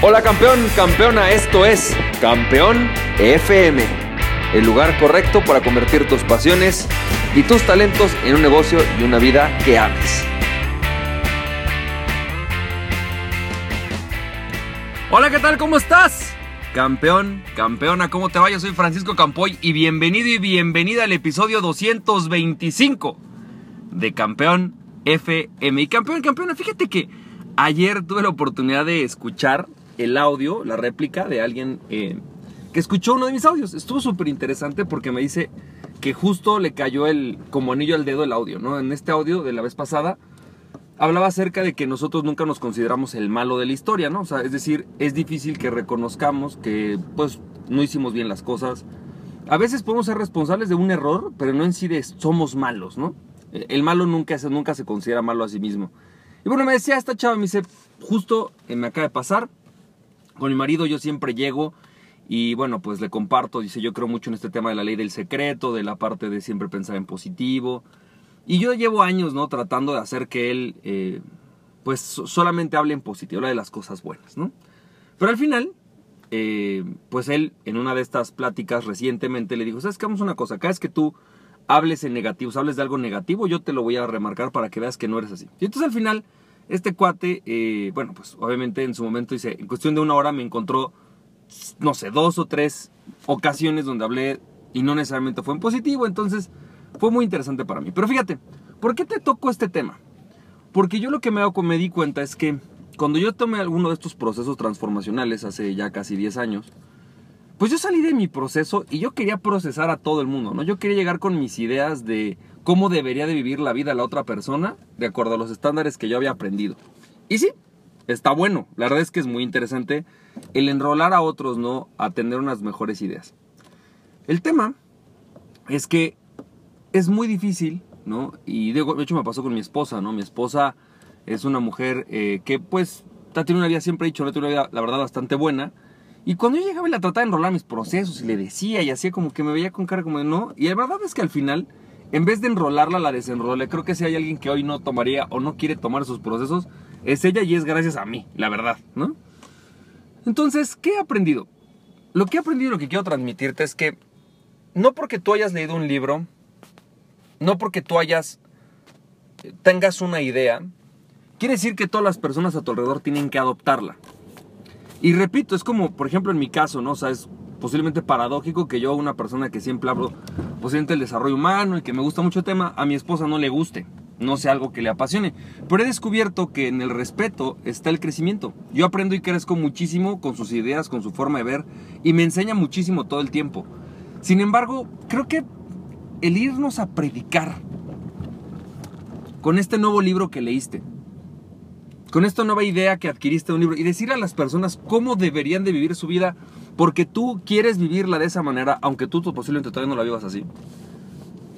Hola campeón, campeona, esto es Campeón FM, el lugar correcto para convertir tus pasiones y tus talentos en un negocio y una vida que ames. Hola, ¿qué tal? ¿Cómo estás? Campeón, campeona, ¿cómo te va? Yo soy Francisco Campoy y bienvenido y bienvenida al episodio 225 de Campeón FM. Y campeón, campeona, fíjate que ayer tuve la oportunidad de escuchar el audio, la réplica de alguien eh, que escuchó uno de mis audios. Estuvo súper interesante porque me dice que justo le cayó el como anillo al dedo el audio, ¿no? En este audio de la vez pasada hablaba acerca de que nosotros nunca nos consideramos el malo de la historia, ¿no? Es decir, es difícil que reconozcamos que pues no hicimos bien las cosas. A veces podemos ser responsables de un error, pero no en sí de somos malos, ¿no? El malo nunca nunca se considera malo a sí mismo. Y bueno, me decía esta chava, me dice, justo eh, me acaba de pasar, con mi marido yo siempre llego y bueno, pues le comparto, dice, yo creo mucho en este tema de la ley del secreto, de la parte de siempre pensar en positivo. Y yo llevo años, ¿no? Tratando de hacer que él, eh, pues solamente hable en positivo, hable de las cosas buenas, ¿no? Pero al final, eh, pues él en una de estas pláticas recientemente le dijo, ¿sabes qué? Vamos una cosa, cada vez que tú hables en negativos, hables de algo negativo, yo te lo voy a remarcar para que veas que no eres así. Y entonces al final este cuate, eh, bueno, pues obviamente en su momento dice, en cuestión de una hora me encontró, no sé, dos o tres ocasiones donde hablé y no necesariamente fue en positivo, entonces fue muy interesante para mí. Pero fíjate, ¿por qué te toco este tema? Porque yo lo que me, me di cuenta es que cuando yo tomé alguno de estos procesos transformacionales hace ya casi 10 años, pues yo salí de mi proceso y yo quería procesar a todo el mundo, ¿no? Yo quería llegar con mis ideas de cómo debería de vivir la vida la otra persona de acuerdo a los estándares que yo había aprendido. Y sí, está bueno. La verdad es que es muy interesante el enrolar a otros, ¿no? A tener unas mejores ideas. El tema es que es muy difícil, ¿no? Y de hecho me pasó con mi esposa, ¿no? Mi esposa es una mujer eh, que pues tiene una vida, siempre he dicho, la verdad, bastante buena. Y cuando yo llegaba y la trataba de enrolar mis procesos y le decía y hacía como que me veía con cara como de no. Y la verdad es que al final en vez de enrolarla, la desenrolé. Creo que si hay alguien que hoy no tomaría o no quiere tomar sus procesos, es ella y es gracias a mí, la verdad, ¿no? Entonces, ¿qué he aprendido? Lo que he aprendido, lo que quiero transmitirte es que no porque tú hayas leído un libro, no porque tú hayas, tengas una idea, quiere decir que todas las personas a tu alrededor tienen que adoptarla. Y repito, es como, por ejemplo, en mi caso, ¿no? O sea, es posiblemente paradójico que yo, una persona que siempre hablo posiblemente el desarrollo humano y que me gusta mucho el tema, a mi esposa no le guste, no sea algo que le apasione. Pero he descubierto que en el respeto está el crecimiento. Yo aprendo y crezco muchísimo con sus ideas, con su forma de ver y me enseña muchísimo todo el tiempo. Sin embargo, creo que el irnos a predicar con este nuevo libro que leíste, con esta nueva idea que adquiriste de un libro y decir a las personas cómo deberían de vivir su vida porque tú quieres vivirla de esa manera, aunque tú, posiblemente todavía no la vivas así,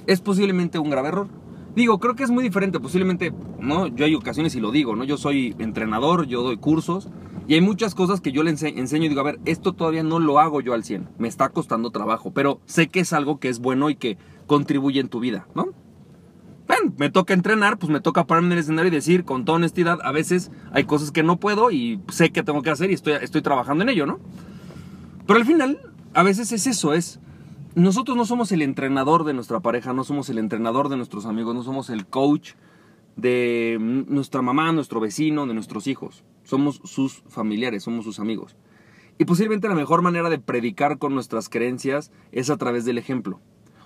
es posiblemente un grave error. Digo, creo que es muy diferente, posiblemente, ¿no? Yo hay ocasiones y lo digo, ¿no? Yo soy entrenador, yo doy cursos y hay muchas cosas que yo le enseño y digo, a ver, esto todavía no lo hago yo al 100, me está costando trabajo, pero sé que es algo que es bueno y que contribuye en tu vida, ¿no? Bueno, me toca entrenar, pues me toca pararme en el escenario y decir con toda honestidad, a veces hay cosas que no puedo y sé que tengo que hacer y estoy, estoy trabajando en ello, ¿no? Pero al final, a veces es eso, es... Nosotros no somos el entrenador de nuestra pareja, no somos el entrenador de nuestros amigos, no somos el coach de nuestra mamá, nuestro vecino, de nuestros hijos. Somos sus familiares, somos sus amigos. Y posiblemente la mejor manera de predicar con nuestras creencias es a través del ejemplo.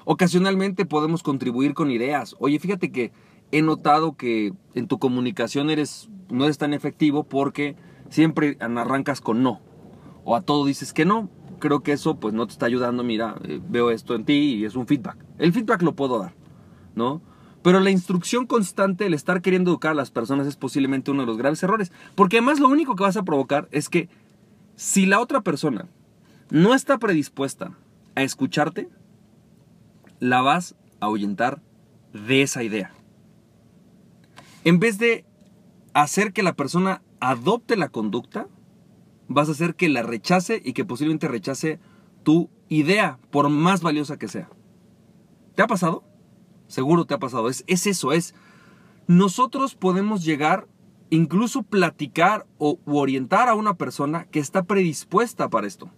Ocasionalmente podemos contribuir con ideas. Oye, fíjate que he notado que en tu comunicación eres, no eres tan efectivo porque siempre arrancas con no o a todo dices que no, creo que eso pues no te está ayudando, mira, eh, veo esto en ti y es un feedback. El feedback lo puedo dar, ¿no? Pero la instrucción constante, el estar queriendo educar a las personas es posiblemente uno de los graves errores, porque además lo único que vas a provocar es que si la otra persona no está predispuesta a escucharte, la vas a ahuyentar de esa idea. En vez de hacer que la persona adopte la conducta, vas a hacer que la rechace y que posiblemente rechace tu idea, por más valiosa que sea. ¿Te ha pasado? Seguro te ha pasado. Es, es eso, es... Nosotros podemos llegar incluso platicar o orientar a una persona que está predispuesta para esto.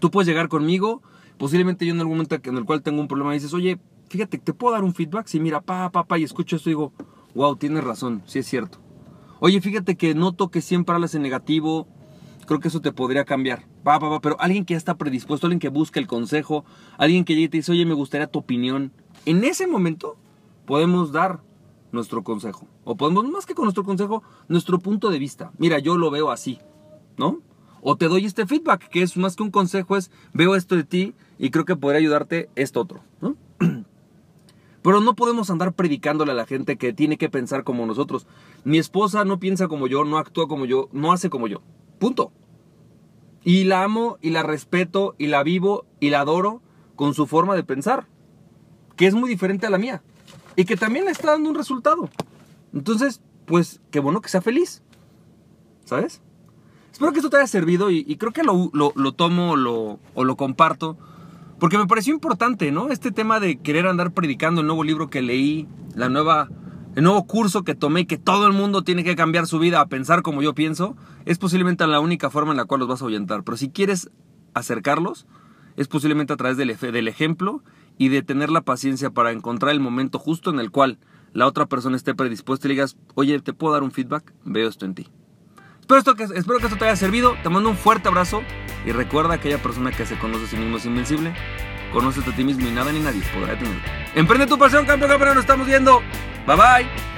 Tú puedes llegar conmigo, posiblemente yo en algún momento en el cual tengo un problema dices, oye, fíjate, ¿te puedo dar un feedback? Si mira, pa, pa, pa, y escucho esto y digo, wow, tienes razón, sí es cierto. Oye, fíjate que noto que siempre hablas en negativo, creo que eso te podría cambiar. Pa, pa, pa, pero alguien que ya está predispuesto, alguien que busca el consejo, alguien que llegue y te dice, oye, me gustaría tu opinión. En ese momento podemos dar nuestro consejo. O podemos, más que con nuestro consejo, nuestro punto de vista. Mira, yo lo veo así, ¿no? O te doy este feedback, que es más que un consejo, es veo esto de ti y creo que podría ayudarte esto otro. Pero no podemos andar predicándole a la gente que tiene que pensar como nosotros. Mi esposa no piensa como yo, no actúa como yo, no hace como yo. Punto. Y la amo y la respeto y la vivo y la adoro con su forma de pensar, que es muy diferente a la mía y que también le está dando un resultado. Entonces, pues qué bueno que sea feliz. ¿Sabes? Espero que esto te haya servido y, creo que lo, tomo o lo comparto porque me pareció importante, ¿no? Este tema de querer andar predicando el nuevo libro que leí, la nueva, el nuevo curso que tomé, que todo el mundo tiene que cambiar su vida a pensar como yo pienso, es posiblemente la única forma en la cual los vas a orientar. Pero si quieres acercarlos, es posiblemente a través del, del ejemplo y de tener la paciencia para encontrar el momento justo en el cual la otra persona esté predispuesta y le digas, oye, ¿te puedo dar un feedback? Veo esto en ti. Espero, que, esto te haya servido, te mando un fuerte abrazo y recuerda aquella persona que se conoce a sí mismo es invencible, conoce a ti mismo y nada ni nadie podrá detenerte. Emprende tu pasión, campeón, campeón, nos estamos viendo. Bye bye.